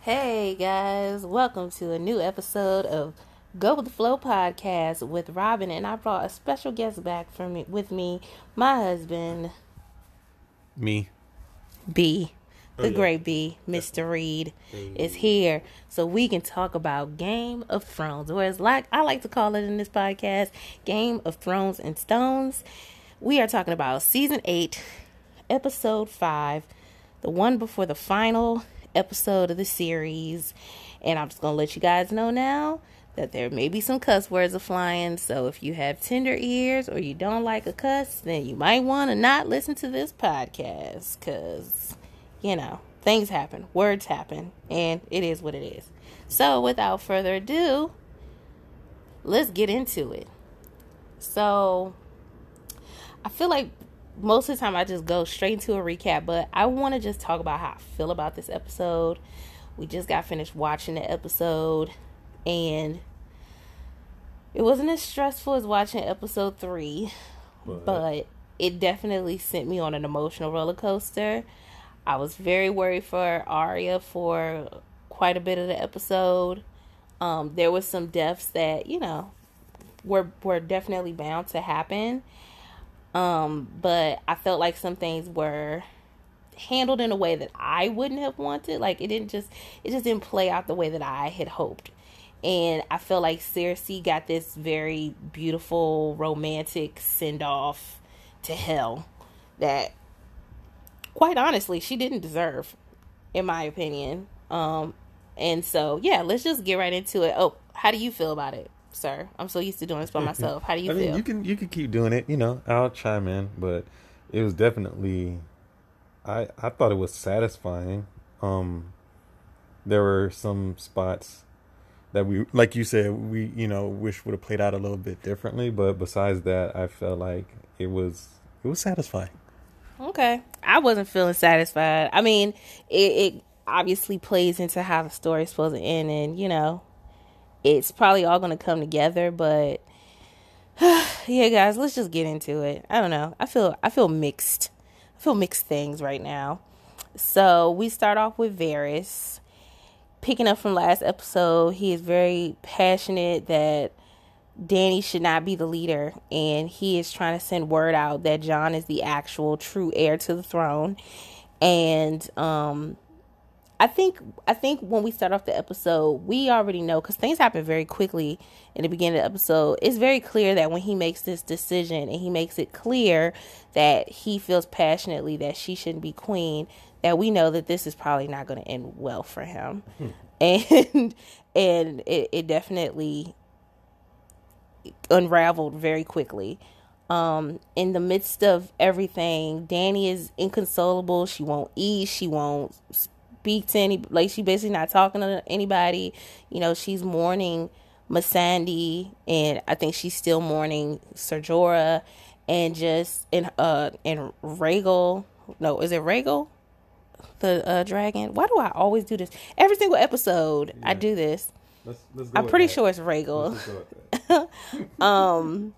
Hey guys, welcome to a new episode of Go with the Flow podcast with Robin, and I brought a special guest back from me with me, my husband. Me. B, Oh, the Oh, yeah. great B, Mr. Reed, is mm. here so we can talk about Game of Thrones, or as like I like to call it in this podcast, Game of Thrones and Stones. We are talking about season eight, episode five, the one before the final episode of the series. And I'm just gonna let you guys know now that there may be some cuss words are flying. So if you have tender ears or you don't like a cuss, then you might want to not listen to this podcast because you know things happen, words happen, and it is what it is. So without further ado, let's get into it. So I feel like most of the time I just go straight into a recap, but I want to just talk about how I feel about this episode. We just got finished watching the episode, and it wasn't as stressful as watching episode three, But- but it definitely sent me on an emotional roller coaster. I was very worried for Arya for quite a bit of the episode. Um, there was some deaths that you know were were definitely bound to happen. Um, but I felt like some things were handled in a way that I wouldn't have wanted. Like it didn't just it just didn't play out the way that I had hoped. And I feel like Cersei got this very beautiful romantic send off to hell that quite honestly she didn't deserve in my opinion. Um and so yeah, let's just get right into it. Oh, how do you feel about it, sir? I'm so used to doing this by myself. How do you I mean, feel? you can you can keep doing it. You know, I'll chime in, but it was definitely. I I thought it was satisfying. Um, there were some spots that we, like you said, we you know wish would have played out a little bit differently. But besides that, I felt like it was it was satisfying. Okay. I wasn't feeling satisfied. I mean, it, it obviously plays into how the story's supposed to end, and you know, it's probably all going to come together. But yeah, guys, let's just get into it. I don't know. I feel I feel mixed. I feel mixed things right now. So we start off with Varys. Picking up from last episode, he is very passionate that Dany should not be the leader, and he is trying to send word out that Jon is the actual true heir to the throne. And um, I think I think when we start off the episode, we already know because things happen very quickly in the beginning of the episode. It's very clear that when he makes this decision and he makes it clear that he feels passionately that she shouldn't be queen, that we know that this is probably not going to end well for him, and and it, it definitely unraveled very quickly. Um, in the midst of everything, Dany is inconsolable. She won't eat. She won't speak to any. Like she basically not talking to anybody. You know, she's mourning Missandei, and I think she's still mourning Ser Jorah, and just in uh in Rhaegal. No, is it Rhaegal? The uh, dragon. Why do I always do this? Every single episode, I do this. Let's, let's I'm pretty sure it's Rhaegal. Um,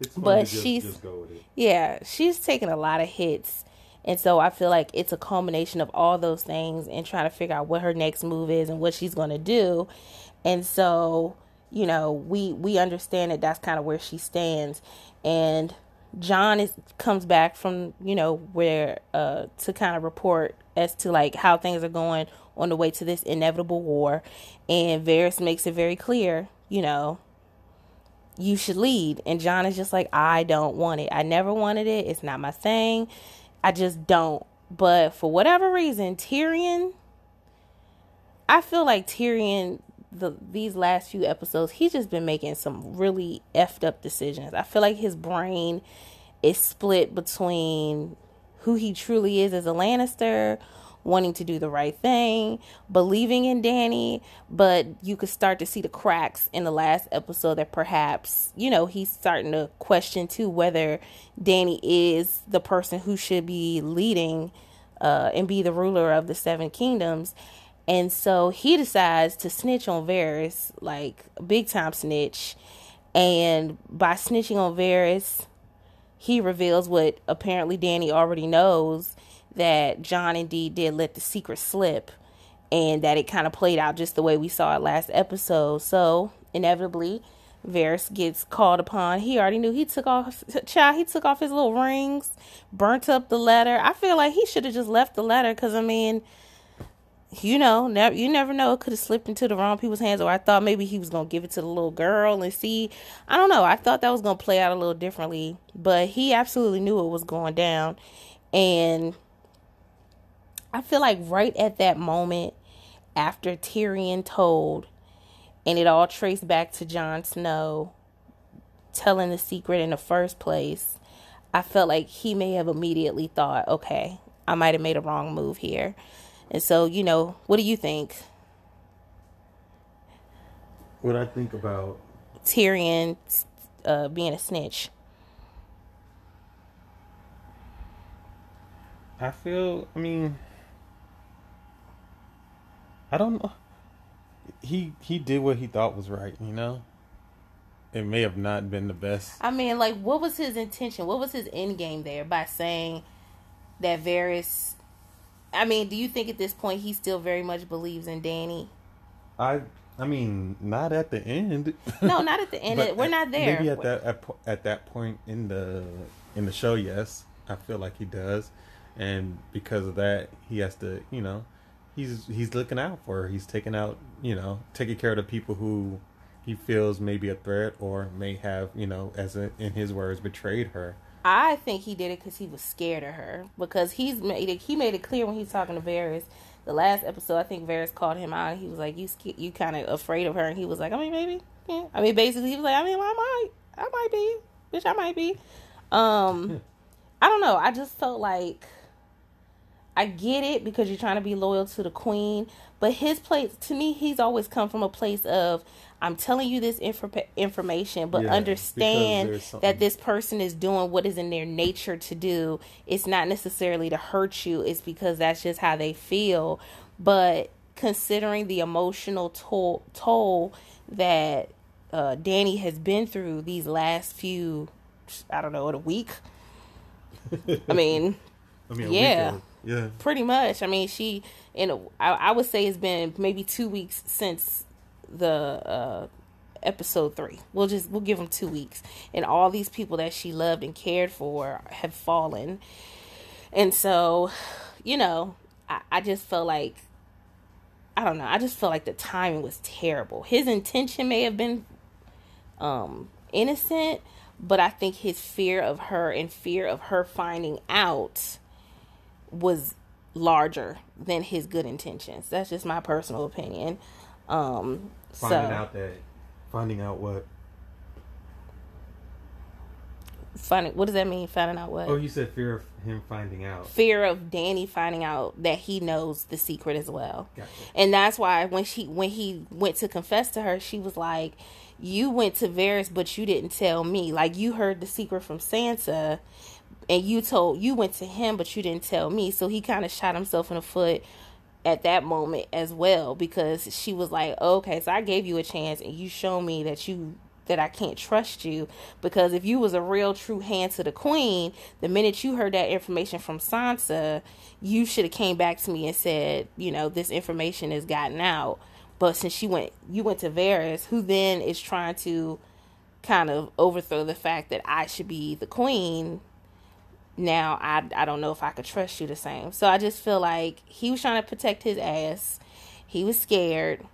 It's But just- she's- just go with it. yeah, she's taking a lot of hits. And so I feel like it's a culmination of all those things and trying to figure out what her next move is and what she's going to do. And so, you know, we we understand that that's kind of where she stands. And Jon is comes back from, you know, where uh to kind of report as to like how things are going on the way to this inevitable war. And Varys makes it very clear, you know, you should lead. And Jon is just like, I don't want it. I never wanted it. It's not my thing. I just don't. But for whatever reason, Tyrion, I feel like Tyrion, the these last few episodes, he's just been making some really effed up decisions. I feel like his brain is split between who he truly is as a Lannister, wanting to do the right thing, believing in Dany, but you could start to see the cracks in the last episode that perhaps, you know, he's starting to question too whether Dany is the person who should be leading uh, and be the ruler of the seven kingdoms. And so he decides to snitch on Varys, like a big time snitch. And by snitching on Varys, he reveals what apparently Dany already knows that Jon indeed did let the secret slip and that it kind of played out just the way we saw it last episode. So, inevitably, Varys gets called upon. He already knew he took off child, he took off his little rings, burnt up the letter. I feel like he should have just left the letter cuz I mean, you know, never you never know. It could have slipped into the wrong people's hands, or I thought maybe he was gonna give it to the little girl and see. I don't know. I thought that was gonna play out a little differently, but he absolutely knew it was going down, and I feel like right at that moment, after Tyrion told, and it all traced back to Jon Snow telling the secret in the first place. I felt like he may have immediately thought, okay, I might have made a wrong move here and so, you know, what do you think? What I think about Tyrion uh, being a snitch. I feel. I mean, I don't know. He he did what he thought was right. You know. It may have not been the best. I mean, like, what was his intention? What was his end game there by saying that Varys I mean, do you think at this point he still very much believes in Dany? I I mean, not at the end. No, not at the end. We're not there. Maybe at that at, at that point in the in the show, yes, I feel like he does, and because of that, he has to, you know, he's he's looking out for her. He's taking out, you know, taking care of the people who he feels may be a threat or may have, you know, as a, in his words, betrayed her. I think he did it because he was scared of her. Because he's made it. He made it clear when he's talking to Varys. The last episode, I think Varys called him out. He was like, "You, you kind of afraid of her," and he was like, "I mean, maybe." Yeah. I mean, basically, he was like, "I mean, well, I might, I might be, bitch, I might be." Um, I don't know. I just felt like I get it because you're trying to be loyal to the queen, but his place to me, he's always come from a place of I'm telling you this inf- information, but yeah, understand that this person is doing what is in their nature to do. It's not necessarily to hurt you, it's because that's just how they feel. But considering the emotional toll, toll that uh, Dany has been through these last few, I don't know, a week. I mean, I mean yeah, yeah, pretty much. I mean, she, in a, I, I would say it's been maybe two weeks since the uh, episode three. We'll just we'll give them two weeks, and all these people that she loved and cared for have fallen, and so, you know, I, I just felt like I don't know. I just felt like the timing was terrible. His intention may have been um, innocent, but I think his fear of her and fear of her finding out was larger than his good intentions. That's just my personal opinion. Um, finding so, out that finding out what finding what does that mean finding out what oh you said fear of him finding out fear of Dany finding out that he knows the secret as well gotcha. and that's why when she when he went to confess to her she was like you went to Varys, but you didn't tell me like you heard the secret from sansa and you told you went to him but you didn't tell me so he kind of shot himself in the foot at that moment as well because she was like, okay, so I gave you a chance and you show me that you that I can't trust you because if you was a real true hand to the queen, the minute you heard that information from Sansa, you should have came back to me and said, you know, this information has gotten out. But since she went, you went to Varys, who then is trying to kind of overthrow the fact that I should be the queen now I I don't know if I could trust you the same. So I just feel like he was trying to protect his ass. He was scared.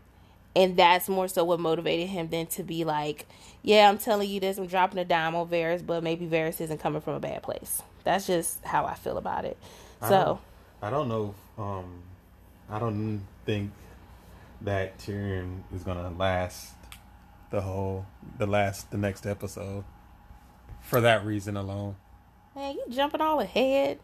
And that's more so what motivated him than to be like, yeah, I'm telling you this, I'm dropping a dime on Varys, but maybe Varys isn't coming from a bad place. That's just how I feel about it. So I don't, I don't know. Um, I don't think that Tyrion is gonna last the whole the last the next episode for that reason alone. Man, you jumping all ahead.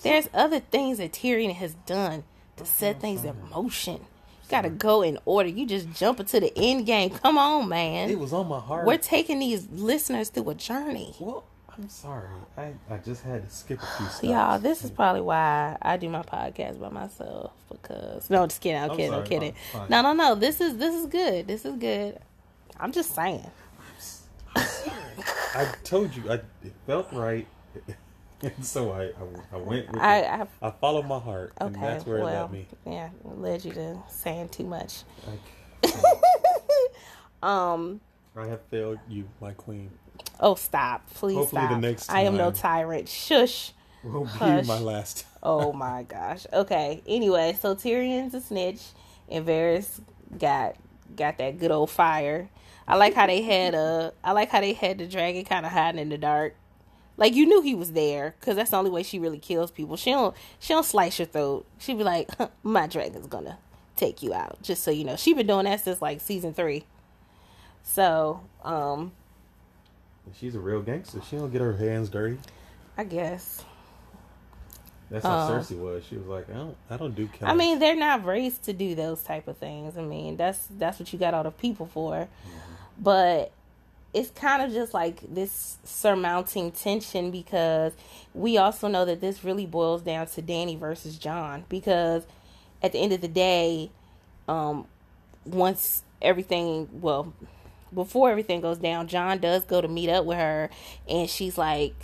There's other things that Tyrion has done to set things in motion. You gotta go in order. You just jump into the end game. Come on, man. It was on my heart. We're taking these listeners through a journey. Well, I'm sorry. I, I just had to skip a few steps. Y'all, this is probably why I do my podcast by myself. Because no, just kidding. I'm, I'm kidding. Sorry, I'm kidding. Fine, fine. No, no, no. This is this is good. This is good. I'm just saying. I told you, I it felt right, so I I, I went. With I. I I followed my heart, and okay. that's where it well, led me. yeah, led you to saying too much. I, Um. I have failed you, my queen. Oh, stop! Please Hopefully the stop. next I am no tyrant. Shush. Will be Hush. my last. Oh my gosh. Okay. Anyway, so Tyrion's a snitch, and Varys got got that good old fire. I like how they had a. I like how they had the dragon kind of hiding in the dark. Like you knew he was there, cause that's the only way she really kills people. She don't she don't slice your throat. She be like, my dragon's gonna take you out. Just so you know, she been doing that since like season three. So um, She's a real gangster. She don't get her hands dirty. I guess. That's how Oh. Cersei was. She was like, I don't, I don't do killing. I mean, they're not raised to do those type of things. I mean, that's that's what you got all the people for. But it's kind of just like this surmounting tension because we also know that this really boils down to Dany versus Jon because at the end of the day, um, once everything well before everything goes down, Jon does go to meet up with her, and she's like,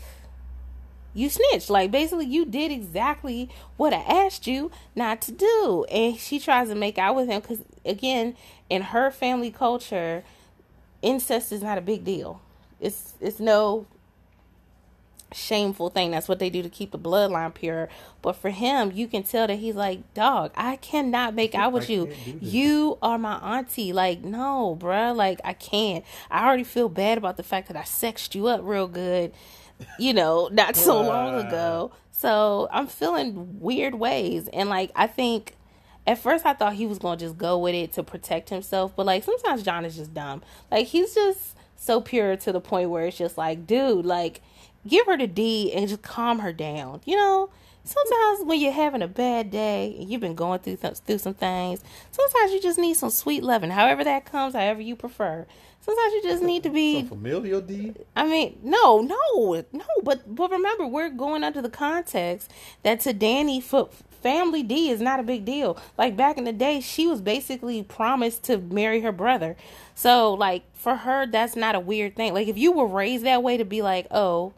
"You snitched. Like basically, you did exactly what I asked you not to do." And she tries to make out with him because, again, in her family culture, incest is not a big deal. It's it's no shameful thing. That's what they do to keep the bloodline pure. But for him, you can tell that he's like, dog, I cannot make out with you. can't do this." You are my auntie. Like, no, bruh. Like, I can't. I already feel bad about the fact that I sexed you up real good, you know, not so long ago. So I'm feeling weird ways. And like, I think at first I thought he was going to just go with it to protect himself. But like, sometimes Jon is just dumb. Like, he's just so pure to the point where it's just like, dude, like, give her the D and just calm her down. You know, sometimes when you're having a bad day and you've been going through th- through some things, sometimes you just need some sweet loving. However that comes, however you prefer. Sometimes you just need to be. Some familial D. I mean, no, no, no. But but remember, we're going under the context that to Dany, for family D is not a big deal. Like back in the day, she was basically promised to marry her brother. So like for her, that's not a weird thing. Like if you were raised that way to be like, oh,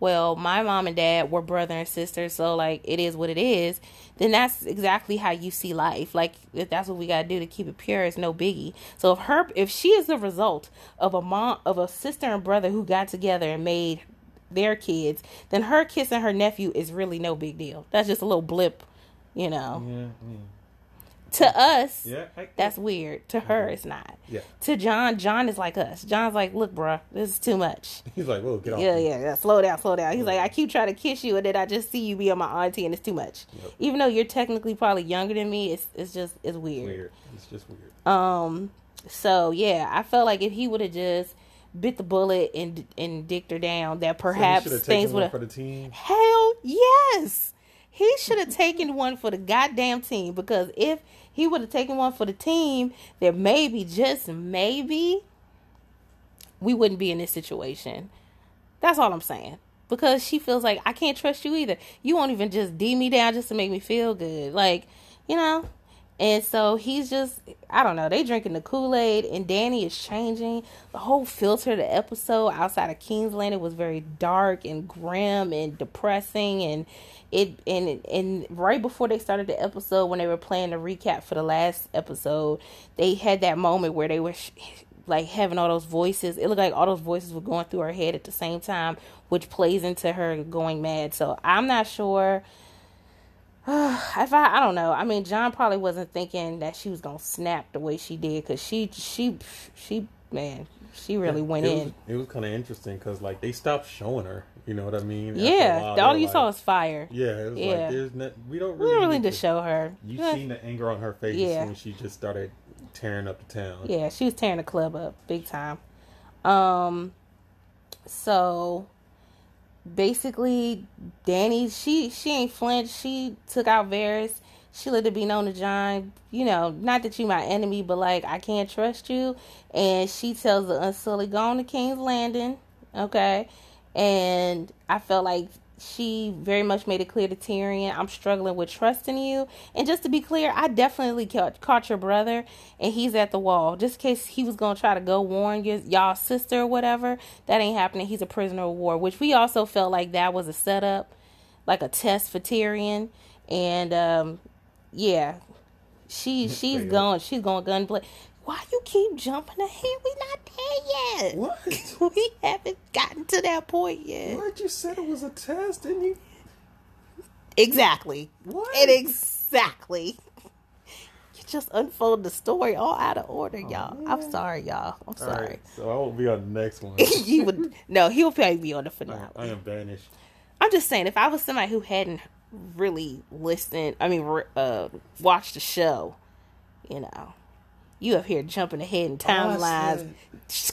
well, my mom and dad were brother and sister, so like it is what it is, then that's exactly how you see life. Like if that's what we gotta do to keep it pure, it's no biggie. So if her if she is the result of a mom of a sister and brother who got together and made their kids, then her kissing her nephew is really no big deal. That's just a little blip, you know. Yeah, To us, yeah. yeah I, that's weird. To her, it's not. yeah. To Jon, Jon is like us. Jon's like, look, bruh, this is too much. He's like, whoa, get off. Yeah, yeah, yeah. Slow down, slow down. He's like, I keep trying to kiss you, and then I just see you being my auntie, and it's too much. Yep. Even though you're technically probably younger than me, it's it's just it's weird. Weird. It's just weird. Um, so yeah, I felt like if he would have just bit the bullet and and dicked her down, that perhaps so things would have. for the team. Hell yes, he should have taken one for the goddamn team because if he would have taken one for the team, then maybe just maybe we wouldn't be in this situation. That's all I'm saying. Because she feels like I can't trust you either. You won't even just D me down just to make me feel good. Like, you know? And so he's just I don't know, they drinking the Kool-Aid and Dany is changing. The whole filter of the episode outside of King's Landing was very dark and grim and depressing and it and and right before they started the episode when they were playing the recap for the last episode, they had that moment where they were sh- like having all those voices. It looked like all those voices were going through her head at the same time, which plays into her going mad. So I'm not sure. if I, I don't know. I mean, Jon probably wasn't thinking that she was gonna snap the way she did because she, she, she, man, she really went it in. Was, it was kind of interesting because like they stopped showing her. You know what I mean? Yeah, while, all you were saw was fire. Yeah, it was Yeah. like there's not. We don't really, We don't really need need to show her. You Yeah. seen the anger on her face Yeah. when she just started tearing up the town. Yeah, she was tearing the club up big time. Um, so basically, Dany, she she ain't flinched. She took out Varys. She let it be known to Jon, you know, not that you my enemy, but like I can't trust you. And she tells the Unsullied, go on to King's Landing, okay. And I felt like she very much made it clear to Tyrion, I'm struggling with trusting you. And just to be clear, I definitely caught, caught your brother, and he's at the wall. Just in case he was going to try to go warn your, y'all sister or whatever, that ain't happening. He's a prisoner of war, which we also felt like that was a setup, like a test for Tyrion. And um, yeah, she she's going she's going gunplay. Why you keep jumping ahead? We not there yet. What? we haven't gotten to that point yet. What you said it was a test, and you Exactly. What? And exactly. You just unfold the story all out of order, y'all. I'm sorry, y'all. I'm All sorry. right, so I won't be on the next one. you would no, he'll probably be on the finale. I am banished. I'm just saying, if I was somebody who hadn't really listened, I mean, uh, watched the show, you know, you up here jumping ahead in All I timelines.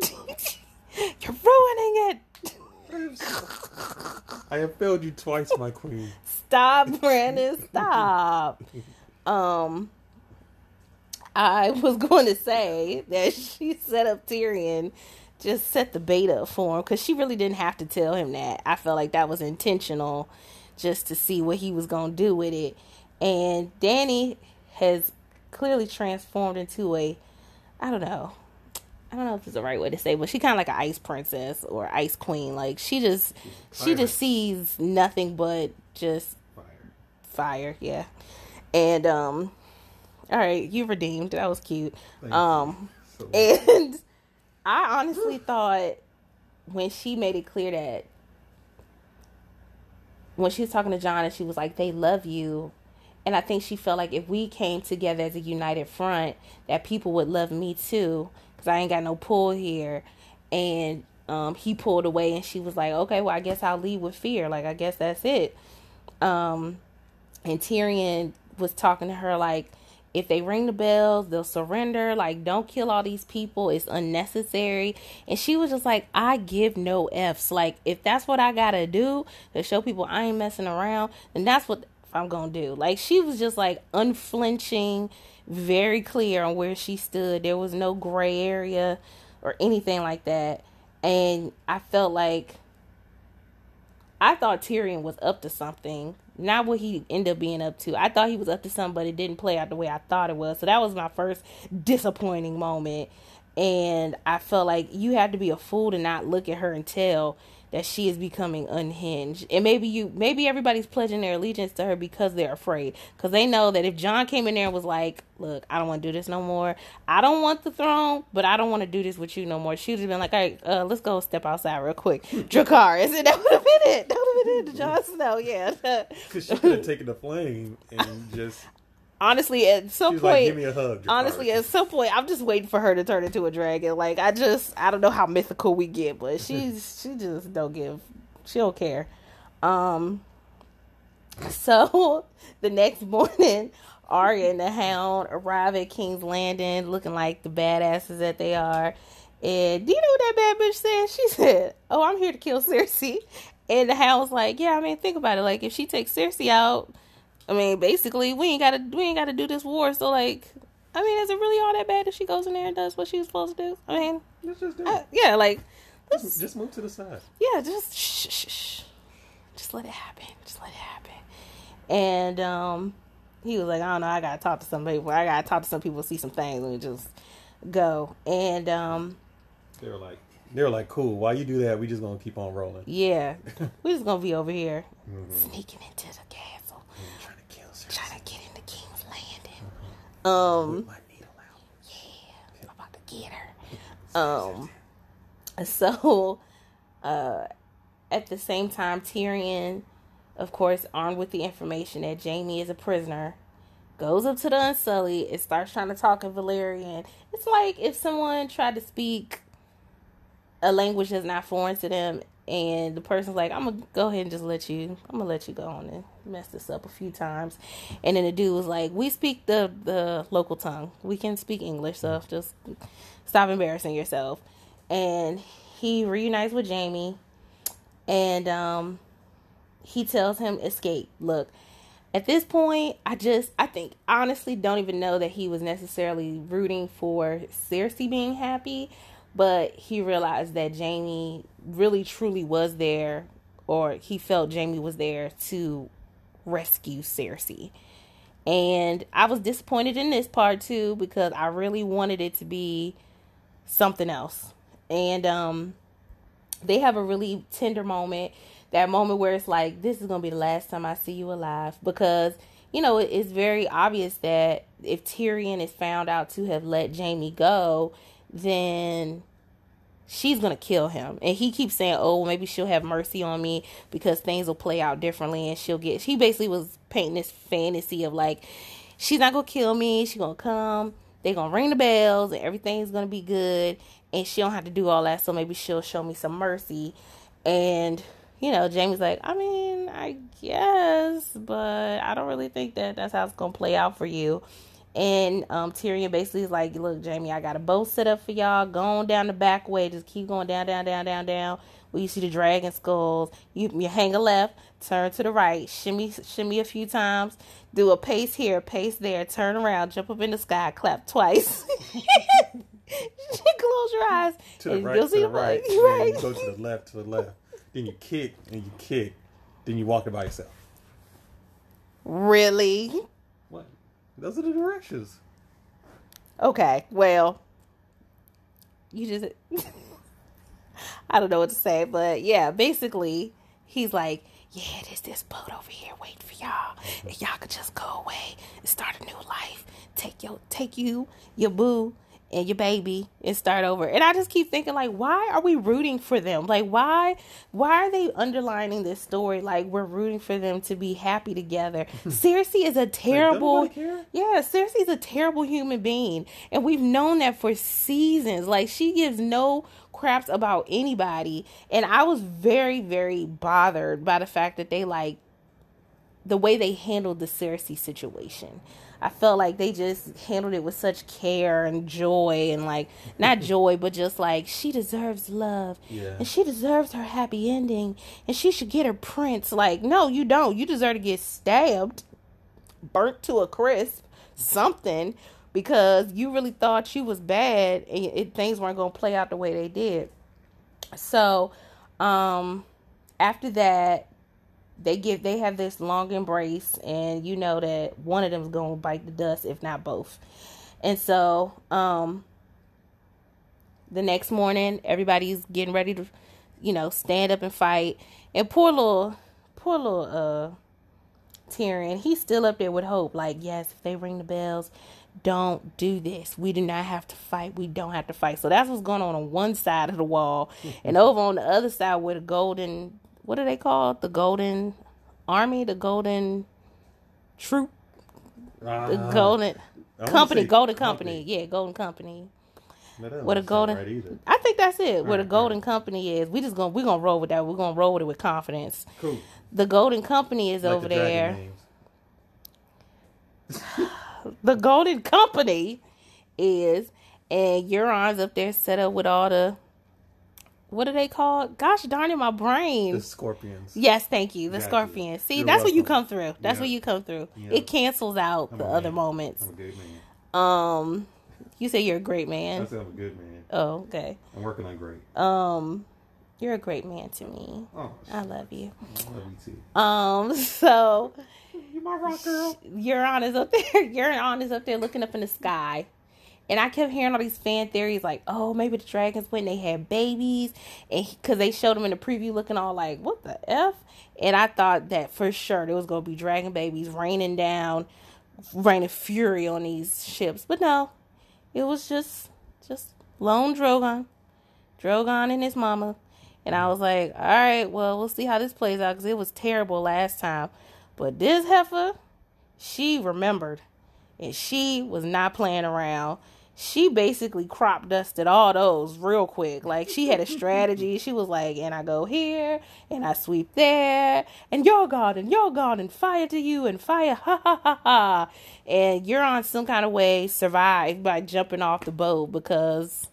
You're ruining it. I have failed you twice, my queen. Stop, Brandon. Stop. Um, I was going to say that she set up Tyrion, just set the beta for him because she really didn't have to tell him that. I felt like that was intentional, just to see what he was going to do with it. And Dany has clearly transformed into a, I don't know. I don't know if it's the right way to say, but she kind of like an ice princess or ice queen. Like she just, she just sees nothing but just Fire. fire yeah and um all right you redeemed that was cute Thank um So, and i honestly thought when she made it clear that when she was talking to Jon and she was like they love you and i think she felt like if we came together as a united front that people would love me too because i ain't got no pull here. And um he pulled away and she was like okay well i guess i'll leave with fear. Like i guess that's it. Um and Tyrion was talking to her like if they ring the bells they'll surrender. Like don't kill all these people. It's unnecessary. And she was just like i give no f's. Like if that's what i gotta do to show people i ain't messing around then that's what i'm gonna do like she was just like unflinching very clear on where she stood there was no gray area or anything like that and i felt like I thought Tyrion was up to something. Not what he ended up being up to. I thought he was up to something, but it didn't play out the way I thought it was. So that was my first disappointing moment. And I felt like you had to be a fool to not look at her and tell that she is becoming unhinged. And maybe you maybe everybody's pledging their allegiance to her because they're afraid. Because they know that if Jon came in there and was like, Look, I don't want to do this no more. I don't want the throne, but I don't want to do this with you no more. She would have been like, All right, uh, let's go step outside real quick. Dracarys. And that would have been it. That would have been it to Jon Snow, yeah. Because she could have taken the flame and just. Honestly, at some She was point like, give me a hug. Jakar." honestly at some point i'm just waiting for her to turn into a dragon like i just i don't know how mythical we get but she's she just don't give she don't care um so the next morning Arya and the Hound arrive at King's Landing looking like the badasses that they are. And do you know what that bad bitch said? She said, Oh, I'm here to kill Cersei. And the Hound's like, Yeah, I mean, think about it. Like, if she takes Cersei out, I mean, basically, we ain't gotta we ain't gotta do this war. So, like, I mean, is it really all that bad if she goes in there and does what she was supposed to do? I mean, Let's just do I, it. yeah, like, let's, Just, just move to the side. yeah, just shh, shh, shh. just let it happen. Just let it happen. And um, he was like, I don't know, I gotta talk to some people. I gotta talk to some people, see some things. Me just go. And um, They were like, they were like, cool. While you do that, we just gonna keep on rolling. yeah, we're just gonna be over here Mhm. sneaking into the castle, Trying to kill Cersei. trying to get into King's Landing. Um, needle out. yeah, I'm about to get her. Um, so uh, at the same time, Tyrion, of course, armed with the information that Jaime is a prisoner, goes up to the Unsullied and starts trying to talk in Valyrian. It's like if someone tried to speak a language that's not foreign to them, and the person's like, "I'm gonna go ahead and just let you. I'm gonna let you go on and mess this up a few times," and then the dude was like, "We speak the the local tongue. We can speak English, so just stop embarrassing yourself." And he reunites with Jaime, and um, he tells him escape. Look, at this point, I just, I think, honestly, don't even know that he was necessarily rooting for Cersei being happy, but he realized that Jaime really truly was there, or he felt Jaime was there to rescue Cersei. And I was disappointed in this part too because I really wanted it to be something else. And um they have a really tender moment. That moment where it's like, this is gonna be the last time I see you alive because you know it's very obvious that if Tyrion is found out to have let Jaime go, then she's gonna kill him. And he keeps saying, "Oh, maybe she'll have mercy on me because things will play out differently, and she'll get." She basically was painting this fantasy of like, she's not gonna kill me. She's gonna come. They're gonna ring the bells, and everything's gonna be good, and she don't have to do all that. So maybe she'll show me some mercy. And you know, Jaime's like, I mean, I guess, but I don't really think that that's how it's gonna play out for you. And um, Tyrion basically is like, look, Jaime, I got a boat set up for y'all. Go on down the back way. Just keep going down, down, down, down, down. Where you see the dragon skulls. You you hang a left, turn to the right, shimmy shimmy a few times, do a pace here, pace there, turn around, jump up in the sky, clap twice. Close your eyes. To the right, you'll to see the the right. right. Then right. you go to the left, to the left. Then you kick, and you kick. Then you walk it by yourself. Really? Those are the directions. Okay, well, you just. I don't know what to say, but yeah, basically, he's like, yeah, there's this boat over here waiting for y'all. And y'all could just go away and start a new life. Take your, take you, your boo, and your baby and start over. And I just keep thinking, like, why are we rooting for them? Like, why, why are they underlining this story? Like, we're rooting for them to be happy together. Cersei is a terrible. care? Yeah, Cersei's a terrible human being, and we've known that for seasons. Like she gives no craps about anybody, and I was very, very bothered by the fact that they like the way they handled the Cersei situation. I felt like they just handled it with such care and joy, and like not joy, but just like she deserves love, Yeah. and she deserves her happy ending, and she should get her prince. Like, no, you don't. You deserve to get stabbed burnt to a crisp, something, because you really thought you was bad and it, things weren't going to play out the way they did. So, um, after that, they give they have this long embrace, and you know that one of them is going to bite the dust, if not both. And so, um, the next morning, everybody's getting ready to, you know, stand up and fight. And poor little, poor little, uh, Tyrion, he's still up there with hope. Like, yes, if they ring the bells, don't do this. We do not have to fight. We don't have to fight. So that's what's going on on one side of the wall, and over on the other side, where the golden, what are they called? The golden army, the golden troop, the Ah, golden company, golden company. Yeah, golden company. What a golden. Right. I think that's it. Where the Right, golden company is. We just gonna we gonna roll with that. We're gonna roll with it with confidence. Cool. The golden company is Like over the there. the golden company is and Euron's up there set up with all the what are they called? Gosh darn it, my brain. The scorpions. yes, thank you. The Got you. See, You're that's where you come through. That's Yeah. where you come through. Yeah. It cancels out I'm the other man. moments. I'm a good man. Um you say you're a great man. I said I'm a good man. Oh, okay. I'm working on great. Um you're a great man to me. Oh, I love you. I love you too. Um so you're my rock girl. Euron is up there. Euron is up there looking up in the sky. And I kept hearing all these fan theories like, oh, maybe the dragons went and they had babies. And because they showed them in the preview looking all like, what the F? And I thought that for sure there was going to be dragon babies raining down, raining fury on these ships. But no, it was just, just lone Drogon. Drogon and his mama. And I was like, all right, well, we'll see how this plays out because it was terrible last time. But this heifer, she remembered. And she was not playing around. She basically crop dusted all those real quick. Like she had a strategy. She was like, and I go here, and I sweep there, and you're gone, and you're gone, and fire to you, and fire, ha ha ha ha. And Euron some kind of way survived by jumping off the boat because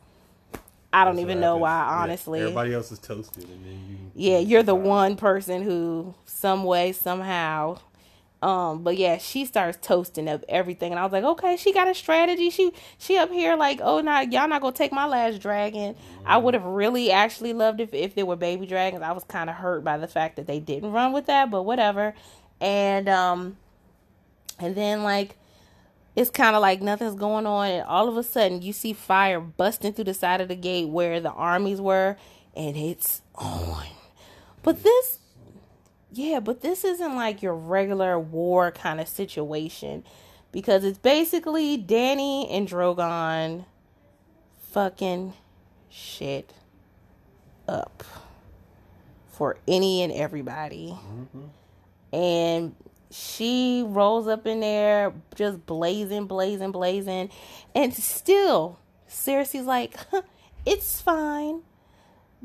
I don't That's even know why, Yeah, honestly. Everybody else is toasted, and then you. Yeah, you're the one person who, some way, somehow, Um, but yeah, she starts toasting up everything, and I was like, okay, she got a strategy. She she up here like, oh, not y'all not gonna take my last dragon. I would have really actually loved if if there were baby dragons. I was kind of hurt by the fact that they didn't run with that, but whatever. And um, and then like it's kind of like nothing's going on and all of a sudden you see fire busting through the side of the gate where the armies were and it's on but this yeah but this isn't like your regular war kind of situation because it's basically Dany and Drogon fucking shit up for any and everybody mm-hmm. and she rolls up in there just blazing, blazing, blazing. And still, Cersei's like, it's fine.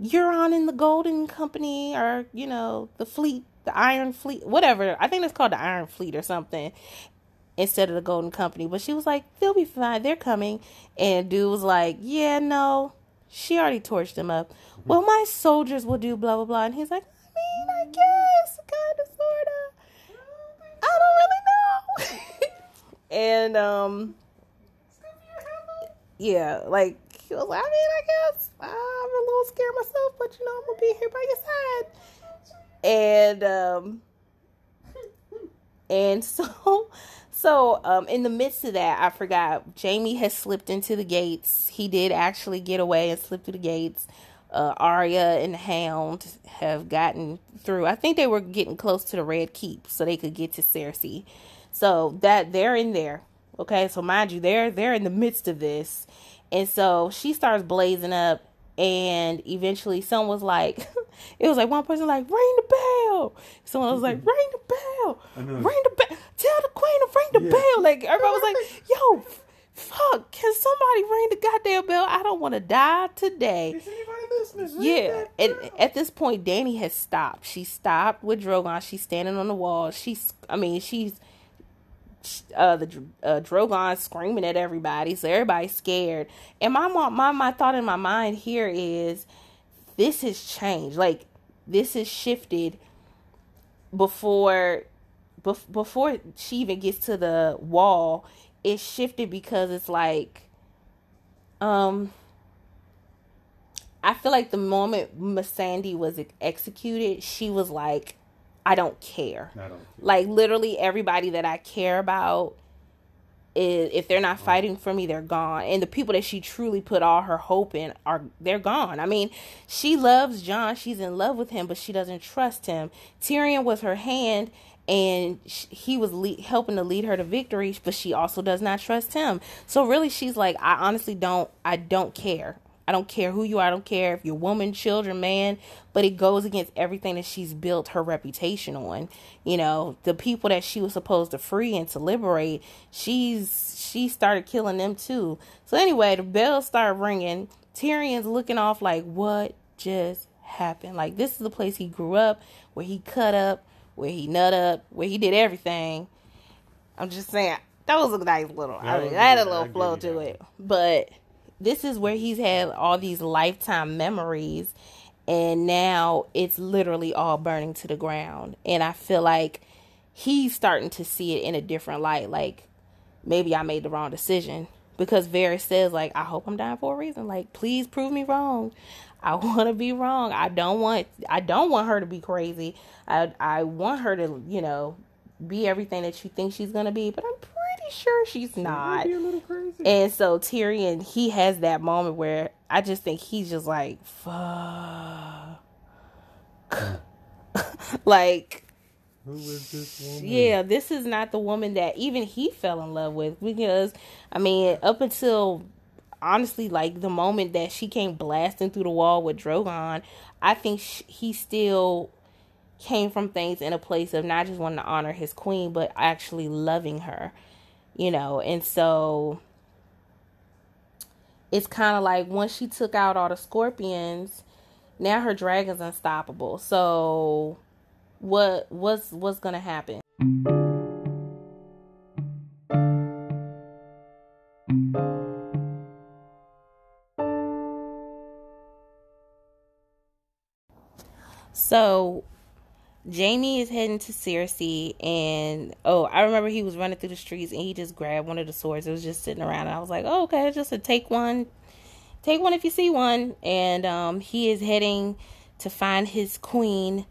Euron in the Golden Company or, you know, the fleet, the Iron Fleet, whatever. I think it's called the Iron Fleet or something instead of the Golden Company. But she was like, they'll be fine. They're coming. And dude was like, yeah, no. She already torched them up. Well, my soldiers will do blah, blah, blah. And he's like, I mean, I guess, kind of, sort of I don't really know. and um yeah, like he was like, I mean, I guess I'm a little scared myself, but you know, I'm gonna be here by your side. And um and so so um in the midst of that, I forgot Jaime has slipped into the gates. He did actually get away and slip through the gates. Uh, Arya and the Hound have gotten through. I think they were getting close to the Red Keep so they could get to Cersei. So that they're in there. Okay, so mind you, they're they're in the midst of this. And so she starts blazing up and eventually someone was like it was like one person like ring the bell. Someone was like ring the bell. Ring the bell tell the queen to ring the yeah. bell. Like everybody was like yo fuck. Can somebody ring the goddamn bell? I don't want to die today. Yeah. and at this point Dany has stopped. She stopped with drogon. She's standing on the wall. She's i mean she's uh, the uh, Drogon screaming at everybody, so everybody's scared. And my my my thought in my mind here is, this has changed. Like this has shifted before, bef- before she even gets to the wall. It shifted because it's like, um, I feel like the moment Missandei was executed, she was like I don't care. I don't care. Like literally everybody that I care about is if they're not fighting for me, they're gone. And the people that she truly put all her hope in are they're gone. I mean, she loves Jon. she's in love with him, but she doesn't trust him. Tyrion was her hand and he was lead, helping to lead her to victory, but she also does not trust him. So really she's like I honestly don't I don't care. I don't care who you are. I don't care if you're woman, children, man, but it goes against everything that she's built her reputation on. You know, the people that she was supposed to free and to liberate, she's she started killing them too. So anyway, the bells start ringing. Tyrion's looking off like, what just happened? Like this is the place he grew up, where he cut up, where he nut up, where he did everything. I'm just saying that was a nice little. I mean, that had a little flow to it, but this is where he's had all these lifetime memories and now it's literally all burning to the ground. And i feel like he's starting to see it in a different light like maybe i made the wrong decision. Because Varys says like I hope I'm dying for a reason. Like please prove me wrong. I want to be wrong. I don't want I don't want her to be crazy. I I want her to you know be everything that you think she's going to be but I'm pretty sure she's not. And so Tyrion, he has that moment where I just think he's just like, fuck. like, who is this woman? Yeah, this is not the woman that even he fell in love with because, I mean, up until honestly, like the moment that she came blasting through the wall with Drogon, I think she, he still came from things in a place of not just wanting to honor his queen, but actually loving her you know, and so it's kind of like once she took out all the scorpions, now her dragon's unstoppable. So what what's what's gonna happen? So Jaime is heading to Cersei, and oh, I remember he was running through the streets and he just grabbed one of the swords. It was just sitting around, and I was like, oh, okay, just a take one, take one if you see one. And um, he is heading to find his queen,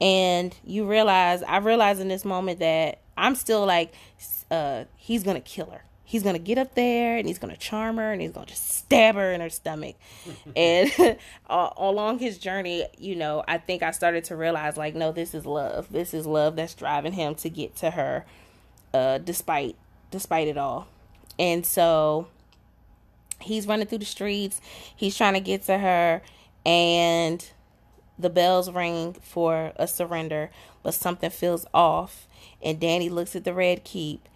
and you realize, I realize in this moment that I'm still like, uh, he's gonna kill her he's gonna get up there and he's gonna charm her and he's gonna just stab her in her stomach. And uh, along his journey you know i think i started to realize like no this is love. This is love that's driving him to get to her uh, despite despite it all. And so he's running through the streets. He's trying to get to her and the bells ring for a surrender but something feels off. And Dany looks at the red keep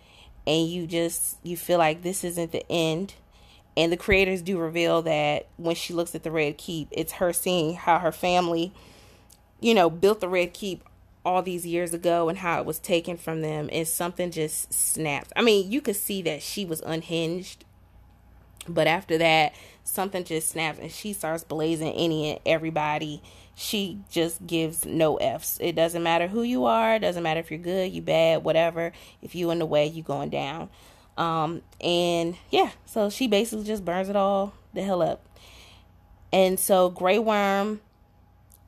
and you just you feel like this isn't the end. And the creators do reveal that when she looks at the red keep it's her seeing how her family you know built the red keep all these years ago and how it was taken from them. And something just snapped i mean you could see that she was unhinged. But after that something just snaps and she starts blazing any and everybody. She just gives no f's. It doesn't matter who you are it doesn't matter if you're good you bad whatever. If you in the way you going down. Um and yeah so she basically just burns it all the hell up. And so Grey Worm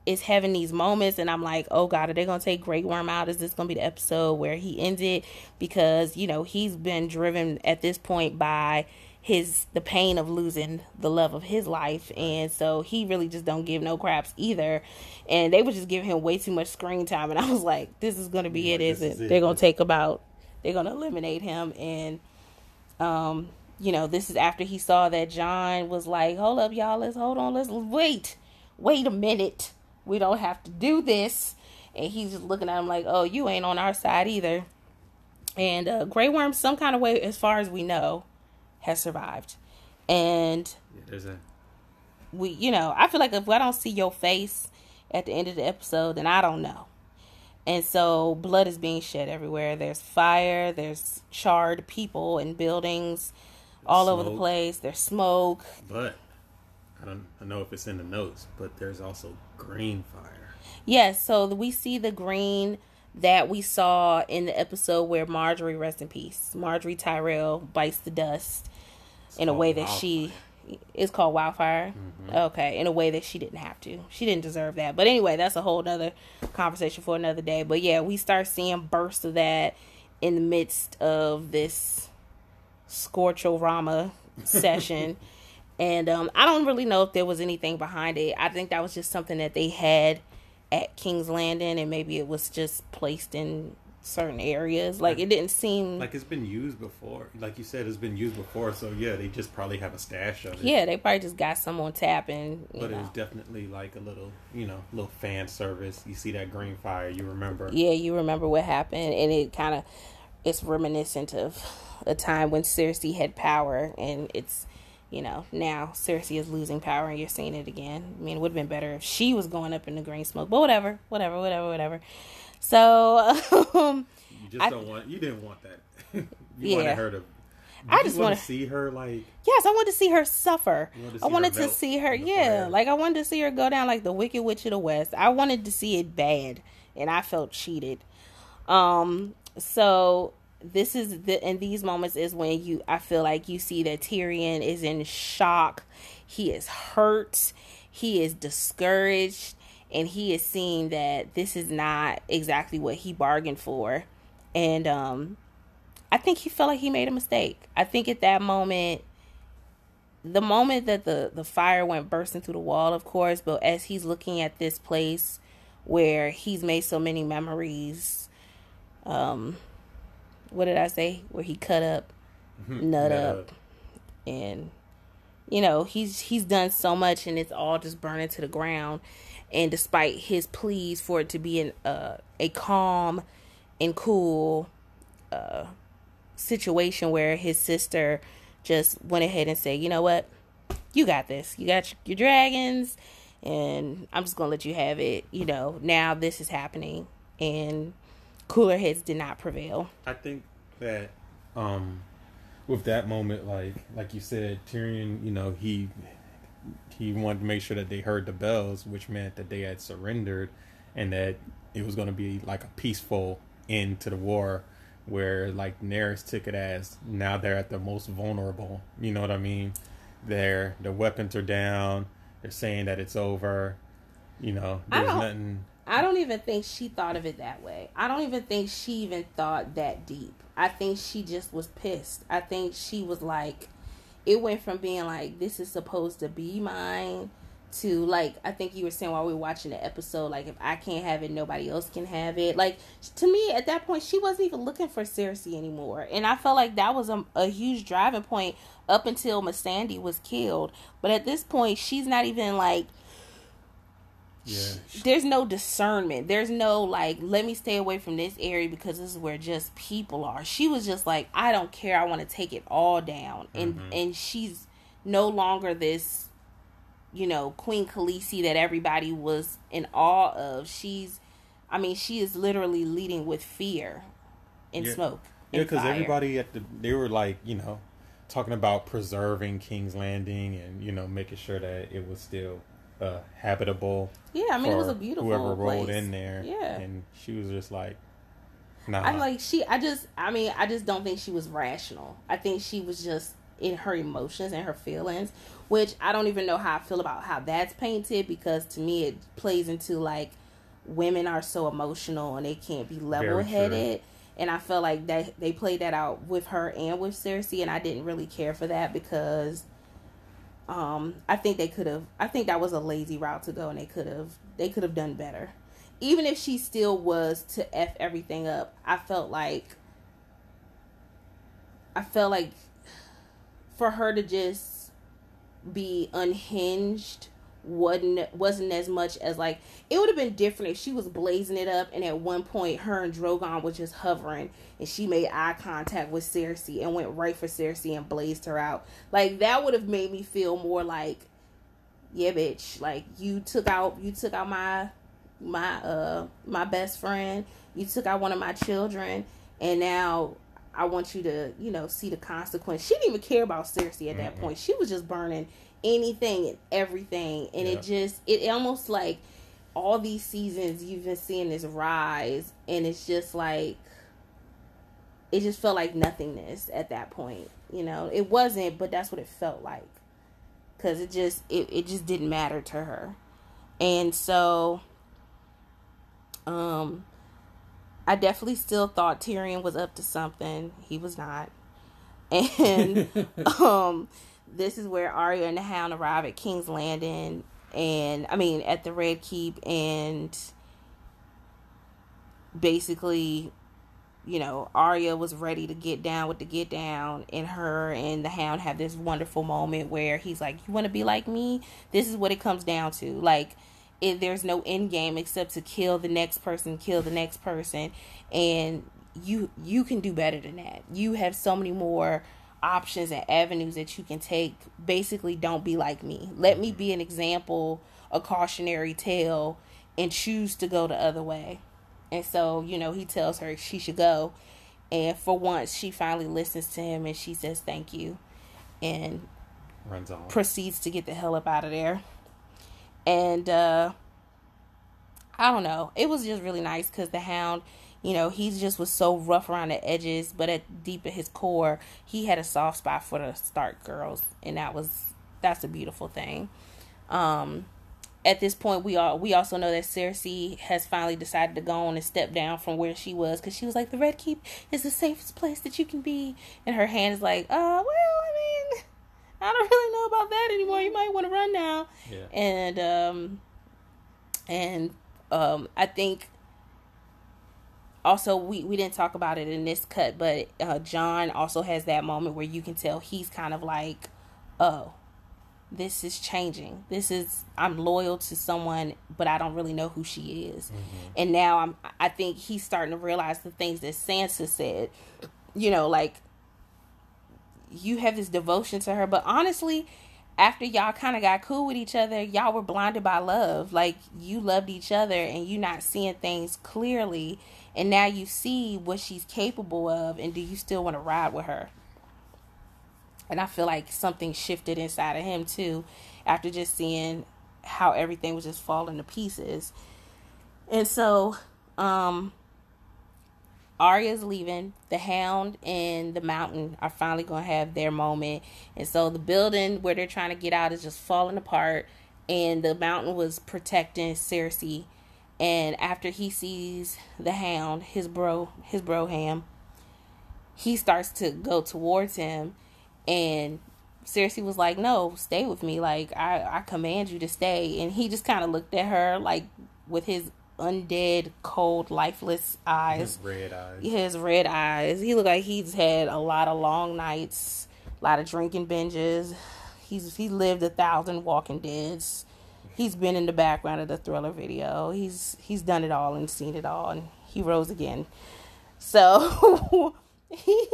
is having these moments and I'm like, oh God, are they gonna take Grey Worm out? Is this gonna be the episode where he ends it? Because, you know, he's been driven at this point by his the pain of losing the love of his life. And so he really just don't give no craps either. And they were just giving him way too much screen time. And i was like this is gonna be it isn't it. they're gonna take about they're gonna eliminate him. And um you know this is after he saw that Jon was like hold up y'all. Let's hold on. Let's wait. Wait a minute. We don't have to do this. And he's just looking at him like oh you ain't on our side either. And uh Grey Worm some kind of way as far as we know has survived. And yeah, there's a we you know, I feel like if I don't see your face at the end of the episode, then I don't know. And so blood is being shed everywhere. There's fire, there's charred people and buildings all smoke. over the place. There's smoke. But I don't I know if it's in the notes, but there's also green fire. Yes, so we see the green that we saw in the episode where Margaery, rest in peace, Margaery Tyrell bites the dust it's in a way that wildfire. she is called wildfire. Mm-hmm. Okay, in a way that she didn't have to. She didn't deserve that. But anyway, that's a whole other conversation for another day. But yeah, we start seeing bursts of that in the midst of this Scorchorama session. and um, I don't really know if there was anything behind it. I think that was just something that they had at King's Landing and maybe it was just placed in certain areas. Like it didn't seem like it's been used before. Like you said, it's been used before. So yeah, they just probably have a stash of it. Yeah, they probably just got some on tap and. but know. it was definitely like a little, you know, little fan service. You see that green fire, you remember. Yeah, you remember what happened, and it kind of it's reminiscent of a time when Cersei had power, and it's you know, now Cersei is losing power and you're seeing it again. I mean, it would have been better if she was going up in the green smoke, but whatever, whatever, whatever, whatever. So, um, you just I, don't want, you didn't want that. you yeah. wanted her to. I just want to see her like. Yes, I wanted to see her suffer. I wanted to see her, yeah, fire. like I wanted to see her go down like the Wicked Witch of the West. I wanted to see it bad, and I felt cheated. Um, so this is the in these moments is when you I feel like you see that Tyrion is in shock. He is hurt. He is discouraged and he is seeing that this is not exactly what he bargained for. And um I think he felt like he made a mistake. I think at that moment the moment that the the fire went bursting through the wall, of course, but as he's looking at this place where he's made so many memories um what did I say? Where he cut up, mm-hmm. nut up, up, and you know he's he's done so much, and it's all just burning to the ground. And despite his pleas for it to be an uh, a calm and cool uh, situation where his sister just went ahead and said, "You know what? You got this. You got your, your dragons." and I'm just gonna let you have it. You know, now this is happening, and cooler heads did not prevail. I think that um with that moment like like you said Tyrion, you know, he he wanted to make sure that they heard the bells, which meant that they had surrendered and that it was going to be like a peaceful end to the war where like Daenerys took it as now they're at the most vulnerable. You know what I mean? Their the weapons are down. They're saying that it's over. You know, there's nothing. I don't even think she thought of it that way. I don't even think she even thought that deep. I think she just was pissed. I think she was like, it went from being like, this is supposed to be mine to like I think you were saying while we were watching the episode, like if I can't have it, nobody else can have it. Like to me, at that point, she wasn't even looking for Cersei anymore, and I felt like that was a, a huge driving point up until Miss Missandei was killed. But at this point, she's not even like. Yeah. There's no discernment. There's no like, let me stay away from this area because this is where just people are. She was just like, I don't care. I want to take it all down, and mm-hmm. and she's no longer this you know, Queen Khaleesi that everybody was in awe of. She's, I mean, she is literally leading with fear and yeah. smoke. Yeah, because everybody at the, they were like, you know, talking about preserving King's Landing and, you know, making sure that it was still uh, habitable. Yeah, I mean, it was a beautiful Whoever place. rolled in there. Yeah. And she was just like, nah. I like, she, I just, I mean, I just don't think she was rational. I think she was just in her emotions and her feelings which I don't even know how I feel about how that's painted because to me it plays into like women are so emotional and they can't be level headed. And I felt like that they played that out with her and with Cersei, and I didn't really care for that because um, I think they could have. I think that was a lazy route to go, and they could have. They could have done better. Even if she still was to f everything up, I felt like. I felt like for her to just be unhinged wasn't wasn't as much as like it would have been different if she was blazing it up and at one point her and Drogon was just hovering and she made eye contact with Cersei and went right for Cersei and blazed her out. Like that would have made me feel more like yeah bitch, like you took out you took out my my uh my best friend, you took out one of my children and now I want you to, you know, see the consequence. She didn't even care about Cersei at that mm-hmm. point. She was just burning anything and everything. And yeah. it just, it almost like all these seasons you've been seeing this rise. And it's just like, it just felt like nothingness at that point. You know, it wasn't, but that's what it felt like. Cause it just, it, it just didn't matter to her. And so, um, I definitely still thought Tyrion was up to something. He was not. And um this is where Arya and the Hound arrive at King's Landing and I mean at the Red Keep and basically you know, Arya was ready to get down with the get down, and her and the Hound have this wonderful moment where he's like, "You want to be like me?" This is what it comes down to. Like, it, there's no end game except to kill the next person, kill the next person, and you you can do better than that. You have so many more options and avenues that you can take. Basically, don't be like me. Let me be an example, a cautionary tale, and choose to go the other way. And so, you know, he tells her she should go. And for once, she finally listens to him and she says thank you and runs off. Proceeds to get the hell up out of there and uh I don't know. It was just really nice because the hound, you know, he just was so rough around the edges, but at deep at his core, he had a soft spot for the Stark girls, and that was that's a beautiful thing. Um, at this point, we all we also know that Cersei has finally decided to go on and step down from where she was because she was like, the Red Keep is the safest place that you can be, and her hand is like, uh, well, I mean. I don't really know about that anymore. You might want to run now. Yeah. And um, and um, I think also we we didn't talk about it in this cut, but uh, Jon also has that moment where you can tell he's kind of like, oh, this is changing. This is I'm loyal to someone, but I don't really know who she is. Mm-hmm. And now I'm I think he's starting to realize the things that Sansa said. You know, like you have this devotion to her, but honestly, after y'all kind of got cool with each other, y'all were blinded by love. Like you loved each other and you not seeing things clearly, and now you see what she's capable of, and do you still want to ride with her? And I feel like something shifted inside of him too, after just seeing how everything was just falling to pieces. And so, um, Arya's leaving. The Hound and the Mountain are finally going to have their moment. And so the building where they're trying to get out is just falling apart. And the Mountain was protecting Cersei. And after he sees the Hound, his bro, his bro Ham, he starts to go towards him. And Cersei was like, "No, stay with me. Like I, I command you to stay." And he just kind of looked at her like with his undead, cold, lifeless eyes. His red eyes. His red eyes. He looked like he's had a lot of long nights, a lot of drinking binges. He's he lived a thousand Walking Deads. He's been in the background of the Thriller video. He's he's done it all and seen it all, and he rose again. So he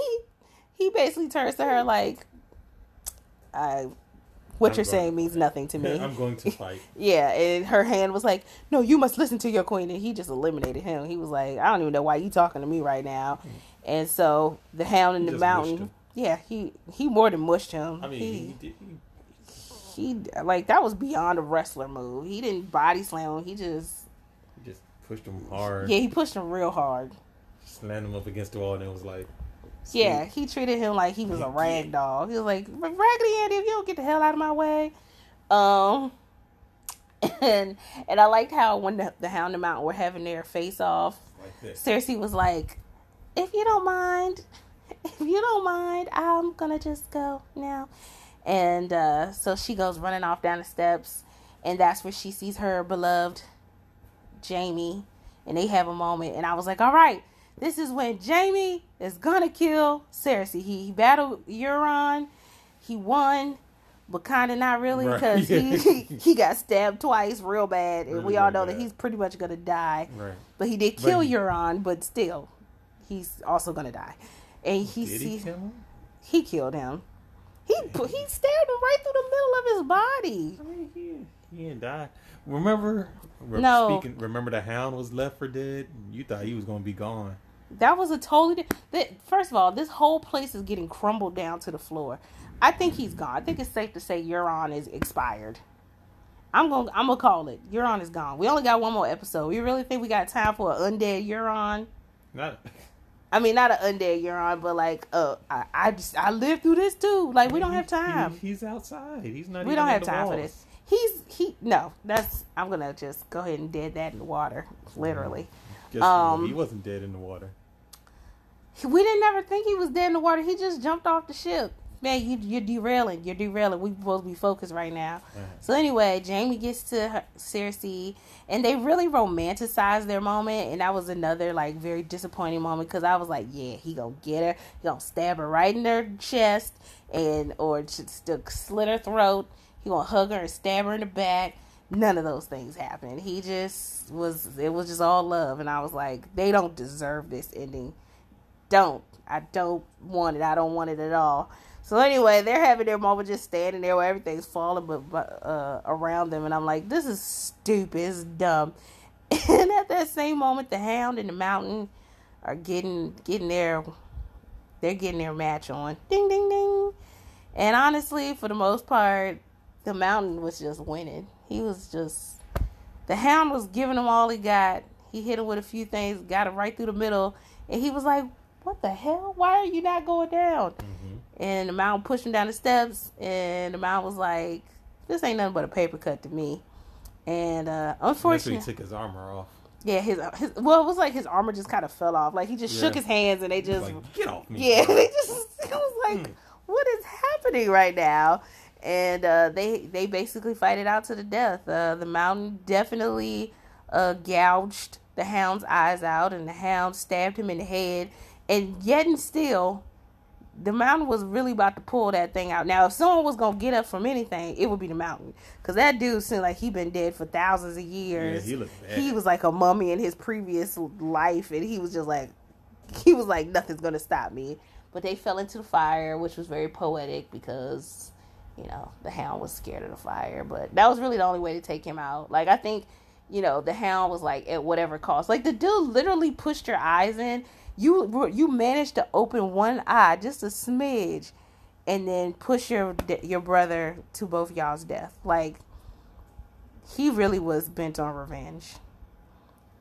he basically turns to her like, "I what I'm you're saying means nothing to me." I'm going to fight. Yeah, and her hand was like, "No, you must listen to your queen." And he just eliminated him. He was like, "I don't even know why you talking to me right now." Mm. And so the hound in He the mountain, yeah, he he more than mushed him. I mean, he, he he like that was beyond a wrestler move. He didn't body slam him. He just he just pushed him hard. yeah, he pushed him real hard. Slammed him up against the wall, and it was like, Yeah, he treated him like he was a rag doll. He was like, Raggedy Andy, if you don't get the hell out of my way. Um, and and I liked how when the, the Hound and Mountain were having their face off, like this. Cersei was like, if you don't mind, if you don't mind, I'm gonna just go now. And uh, so she goes running off down the steps, and that's where she sees her beloved Jaime, and they have a moment. And I was like, all right, this is when Jaime is gonna kill Cersei. He, he battled Euron, he won. But kind of not really Right. because he he got stabbed twice real bad, and Really, we all know that he's pretty much gonna die. Right. But he did But kill he- Euron, but still, he's also gonna die. And he sees him? he killed him. He put, he stabbed him right through the middle of his body. I mean, he he didn't die. Remember? Re- No. Speaking. Remember the Hound was left for dead. You thought he was gonna be gone. That was a totally that. First of all, this whole place is getting crumbled down to the floor. I think he's gone. I think it's safe to say Euron is expired. I'm gonna I'm gonna call it. Euron is gone. We only got one more episode. We really think we got time for an undead Euron? Not. I mean, not an undead Euron, but like, uh, I, I just I lived through this too. Like, we don't have time. He- he's outside. He's not. We don't have time for this. He's he no. That's I'm gonna just go ahead and dead that in the water, literally. Guess Um, he wasn't dead in the water. We didn't ever think he was dead in the water. He just jumped off the ship. Man, you you're derailing. You're derailing. We supposed to be focused right now. Right. So anyway, Jaime gets to her, Cersei, and they really romanticize their moment, and that was another like very disappointing moment because I was like, yeah, he gonna get her, he gonna stab her right in her chest, and or just slit her throat. He gonna hug her and stab her in the back. None of those things happened. He just was. It was just all love, and I was like, they don't deserve this ending. Don't. I don't want it. I don't want it at all. So anyway, they're having their moment just standing there where everything's falling but, but uh, around them, and I'm like, this is stupid. It's dumb. And at that same moment, the Hound and the Mountain are getting getting their they're getting their match on. Ding ding ding. And honestly, for the most part, the Mountain was just winning. He was just the Hound was giving him all he got. He hit him with a few things, got him right through the middle, and he was like, "What the hell? Why are you not going down?" hmm And the mountain pushed him down the steps, and the mountain was like, "This ain't nothing but a paper cut to me." And uh Unfortunately, he took his armor off. yeah, his his well, it was like his armor just kind of fell off. Like he just shook his hands, and they just like, get off me. yeah, they just it was like, Hmm. what is happening right now? And uh, they they basically fight it out to the death. Uh, the mountain definitely uh, gouged the hound's eyes out, and the hound stabbed him in the head. And yet and still, the mountain was really about to pull that thing out. Now, if someone was gonna get up from anything, it would be the mountain, because that dude seemed like he'd been dead for thousands of years. Yeah, he looked bad. He was like a mummy in his previous life, and he was just like, he was like, nothing's gonna stop me. But they fell into the fire, which was very poetic because, you know, the hound was scared of the fire. But that was really the only way to take him out. Like I think, you know, the hound was like at whatever cost. Like the dude literally pushed your eyes in. You you managed to open one eye, just a smidge, and then push your your brother to both y'all's death. Like he really was bent on revenge.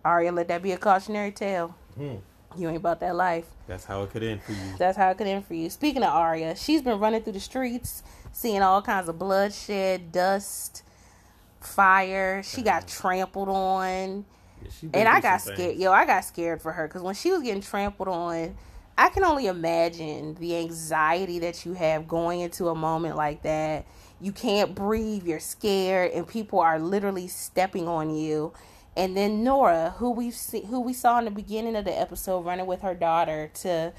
Arya, let that be a cautionary tale. Hmm. You ain't about that life. That's how it could end for you. That's how it could end for you. Speaking of Arya, she's been running through the streets, seeing all kinds of bloodshed, dust, fire. She got trampled on. Yeah, and I got scared. Yo, I got scared for her because when she was getting trampled on, I can only imagine the anxiety that you have going into a moment like that. You can't breathe. You're scared, and people are literally stepping on you. And then Nora, who we've seen, who we saw in the beginning of the episode, running with her daughter to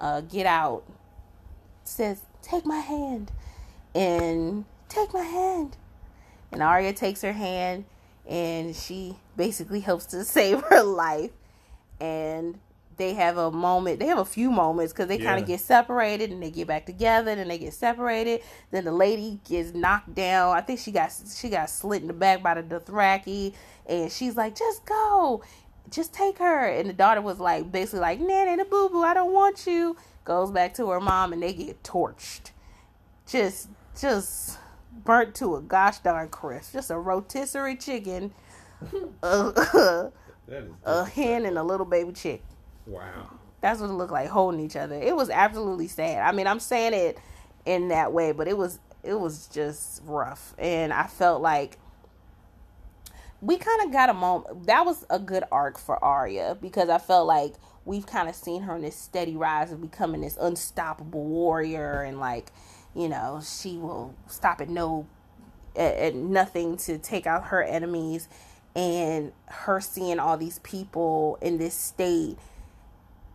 uh, get out, says, "Take my hand," and take my hand. And Arya takes her hand and she basically helps to save her life. And they have a moment, they have a few moments because they kind of get separated and they get back together and they get separated. Then the lady gets knocked down. I think she got she got slit in the back by the Dothraki and she's like, just go. Just take her. And the daughter was like, basically like, Nanny, the boo boo, I don't want you. Goes back to her mom and they get torched just just burnt to a gosh darn crisp. Just a rotisserie chicken, uh, a, a hen, and a little baby chick. wow. That's what it looked like holding each other. It was absolutely sad. I mean, I'm saying it in that way, but it was it was just rough, and I felt like we kind of got a moment. That was a good arc for Arya because I felt like we've kind of seen her in this steady rise of becoming this unstoppable warrior, and like you know she will stop at no at, at nothing to take out her enemies, and her seeing all these people in this state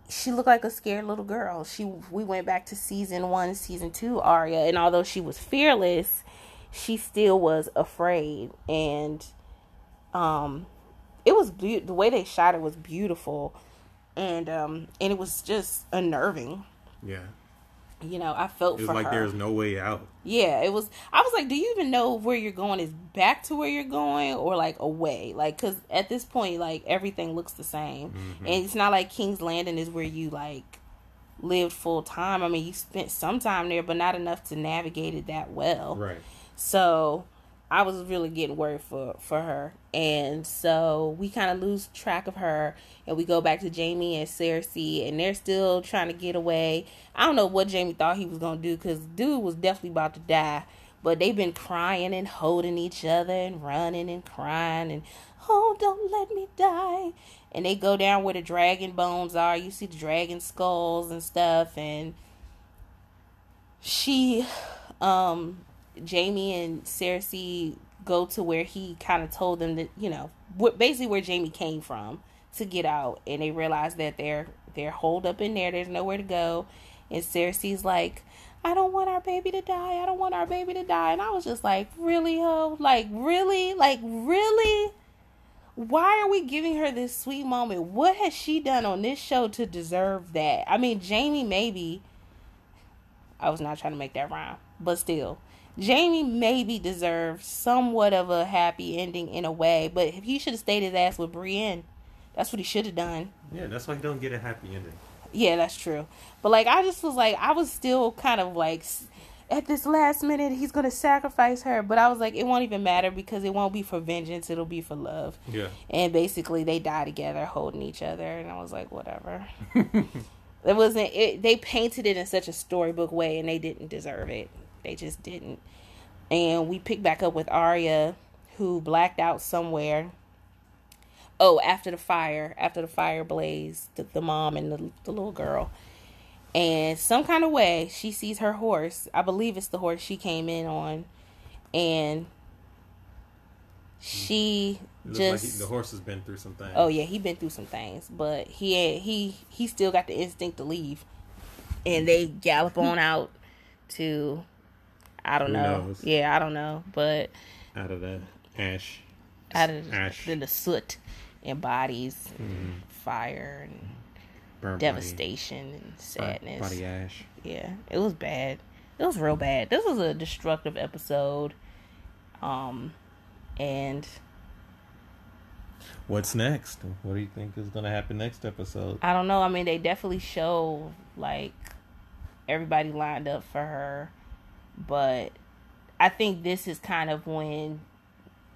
she looked like a scared little girl. She we went back to season one, season two, Arya, and although she was fearless, she still was afraid. And um, it was be- the way they shot it was beautiful, and um, and it was just unnerving. Yeah. You know, I felt It was for like her. there's no way out. Yeah, it was. I was like, do you even know where you're going? Is back to where you're going, or like away? Like, because at this point, like everything looks the same, Mm-hmm. and it's not like King's Landing is where you like lived full time. I mean, you spent some time there, but not enough to navigate it that well. Right. So I was really getting worried for for her, and so we kind of lose track of her, and we go back to Jaime and Cersei, and they're still trying to get away. I don't know what Jaime thought he was gonna do, cause dude was definitely about to die. But they've been crying and holding each other and running and crying and oh, don't let me die. And they go down where the dragon bones are. You see the dragon skulls and stuff, and she um Jaime and Cersei go to where he kind of told them that you know wh- basically where Jaime came from to get out, and they realize that they're they're holed up in there. There's nowhere to go, and Cersei's like, "I don't want our baby to die. I don't want our baby to die." And I was just like, "Really, ho? Like, really? Like, really?" Why are we giving her this sweet moment? What has she done on this show to deserve that? I mean, Jaime maybe I was not trying to make that rhyme, but still, Jaime maybe deserves somewhat of a happy ending in a way, but if he should have stayed his ass with Brienne, that's what he should have done. Yeah, that's why he don't get a happy ending. Yeah, that's true. But like, I just was like, I was still kind of like, at this last minute, he's gonna sacrifice her, but I was like, it won't even matter because it won't be for vengeance; it'll be for love. Yeah. And basically, they die together, holding each other, and I was like, whatever. it wasn't. It, they painted it in such a storybook way, and they didn't deserve it. They just didn't. And we pick back up with Arya, who blacked out somewhere. Oh, after the fire, after the fire blaze, the, the mom and the, the little girl. And some kind of way, she sees her horse. I believe it's the horse she came in on. And she looks just like he, the horse has been through some things. Oh yeah, he been through some things, but he had, he he still got the instinct to leave, and they gallop on out to, I don't Who know, knows? yeah, I don't know, but Out of the ash. out of Ash. then the soot and bodies, and Mm-hmm. fire and Burnt devastation and Body, sadness. body ash. Yeah, it was bad. It was real bad. This was a destructive episode, um, and What's next? What do you think is going to happen next episode? I don't know. I mean, they definitely show like everybody lined up for her, but I think this is kind of when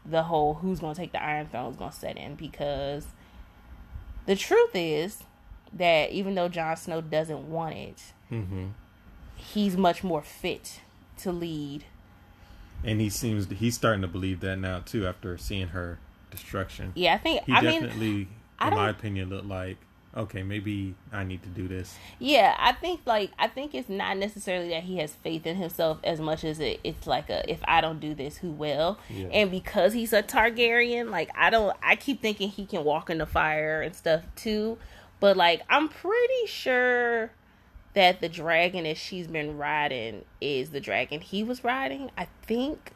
the whole who's going to take the Iron Throne is going to set in because The truth is that even though Jon Snow doesn't want it, Mm-hmm. he's much more fit to lead. And he seems he's starting to believe that now too after seeing her destruction. Yeah, I think. He I mean, definitely, I in my opinion, looked like okay, maybe I need to do this. Yeah, I think like I think it's not necessarily that he has faith in himself as much as it, it's like a if I don't do this, who will? Yeah. And because he's a Targaryen, like I don't, I keep thinking he can walk in the fire and stuff too. But like I'm pretty sure that the dragon that she's been riding is the dragon he was riding. I think.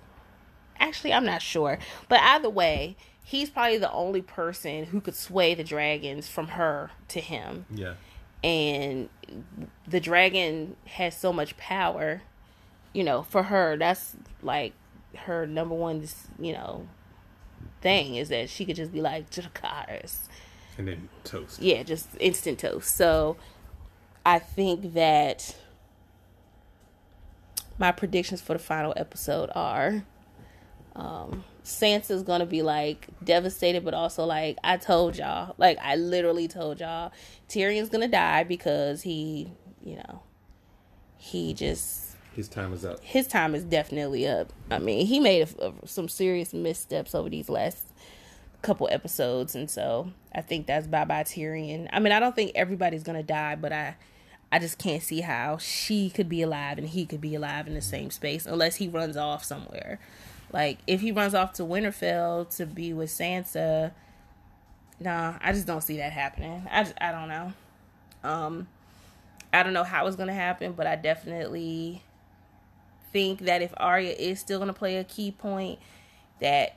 Actually, I'm not sure, but either way, he's probably the only person who could sway the dragons from her to him Yeah. and the dragon has so much power you know for her that's like her number one you know thing is that she could just be like Dracarys. And then toast. yeah just instant toast so i think that my predictions for the final episode are um Sansa's gonna be like devastated, but also like I told y'all, like I literally told y'all, Tyrion's gonna die because he, you know, he just His time is up. his time is definitely up. I mean, he made a, a- some serious missteps over these last couple episodes, and so I think that's bye bye Tyrion. I mean, I don't think everybody's gonna die, but I, I just can't see how she could be alive and he could be alive in the same space unless he runs off somewhere. Like if he runs off to Winterfell to be with Sansa, nah, I just don't see that happening. I just, I don't know. Um, I don't know how it's gonna happen, but I definitely think that if Arya is still going to play a key point, that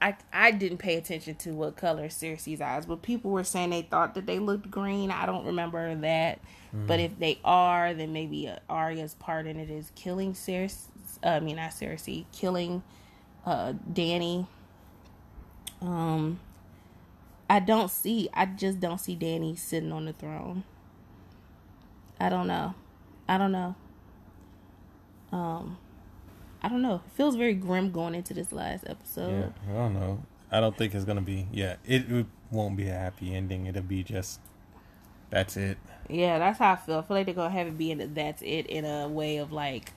I I didn't pay attention to what color Cersei's eyes, but people were saying they thought that they looked green. I don't remember that, but if they are, then maybe Arya's part in it is killing Cersei. I mean, not Cersei, killing uh Dany. Um, I don't see. I just don't see Dany sitting on the throne. I don't know. I don't know. Um, I don't know. It feels very grim going into this last episode. Yeah, I don't know. I don't think it's gonna be. Yeah, it, it won't be a happy ending. It'll be just that's it. Yeah, that's how I feel. I feel like they're gonna have it be in a, that's it in a way of like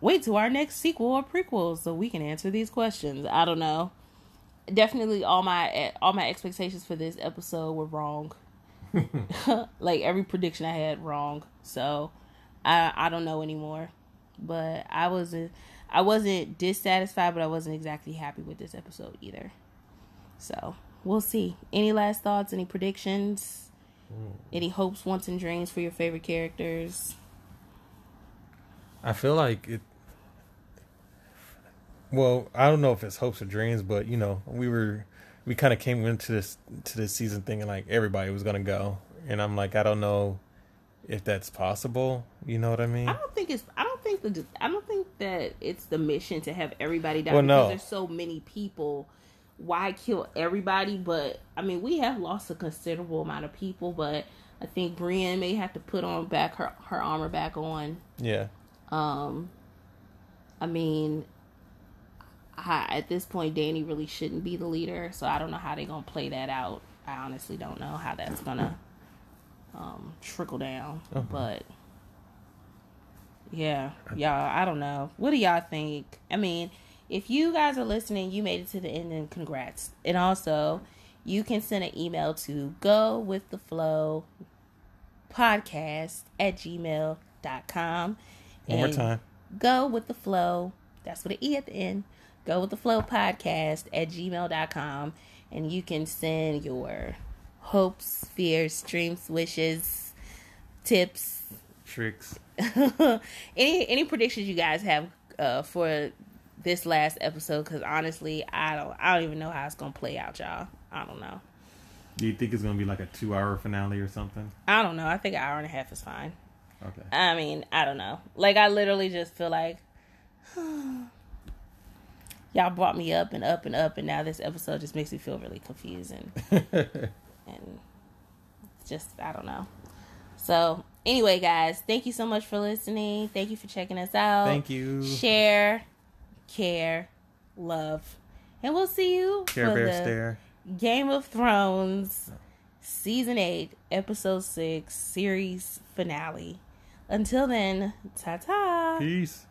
wait to our next sequel or prequel so we can answer these questions. I don't know. Definitely all my all my expectations for this episode were wrong. like every prediction I had wrong. So I I don't know anymore. But I wasn't I wasn't dissatisfied, but I wasn't exactly happy with this episode either. So we'll see. Any last thoughts? Any predictions? Hmm. Any hopes, wants, and dreams for your favorite characters? I feel like it. Well, I don't know if it's hopes or dreams, but you know, we were we kind of came into this to this season thinking like everybody was gonna go, and I'm like, I don't know if that's possible. You know what I mean? I don't think it's. I don't think the. I don't think that it's the mission to have everybody die Well, because no. there's so many people. Why kill everybody? But I mean, we have lost a considerable amount of people. But I think Brienne may have to put on back her her armor back on. Yeah. Um, I mean, at this point, Dany really shouldn't be the leader, so I don't know how they're gonna play that out. I honestly don't know how that's gonna um, trickle down, Uh-huh. but yeah, y'all, I don't know. What do y'all think? I mean, if you guys are listening, you made it to the end, and congrats. And also, you can send an email to go with the flow podcast at gmail.com. One more time. Go with the flow. That's with an E at the end. Go with the flow podcast at gmail.com. And you can send your hopes, fears, dreams, wishes, tips, Tricks. any any predictions you guys have uh, for this last episode because honestly i don't i don't even know how it's gonna play out y'all i don't know Do you think it's gonna be like a two-hour finale or something? i don't know i think an hour and a half is fine Okay. i mean i don't know like i literally just feel like y'all brought me up and up and up and now this episode just makes me feel really confused and and just I don't know. So anyway, guys, thank you so much for listening. Thank you for checking us out. Thank you. Share, care, love, and we'll see you Care for Bear the stare. Game of Thrones season 8, episode 6, series finale. Until then, ta ta. Peace.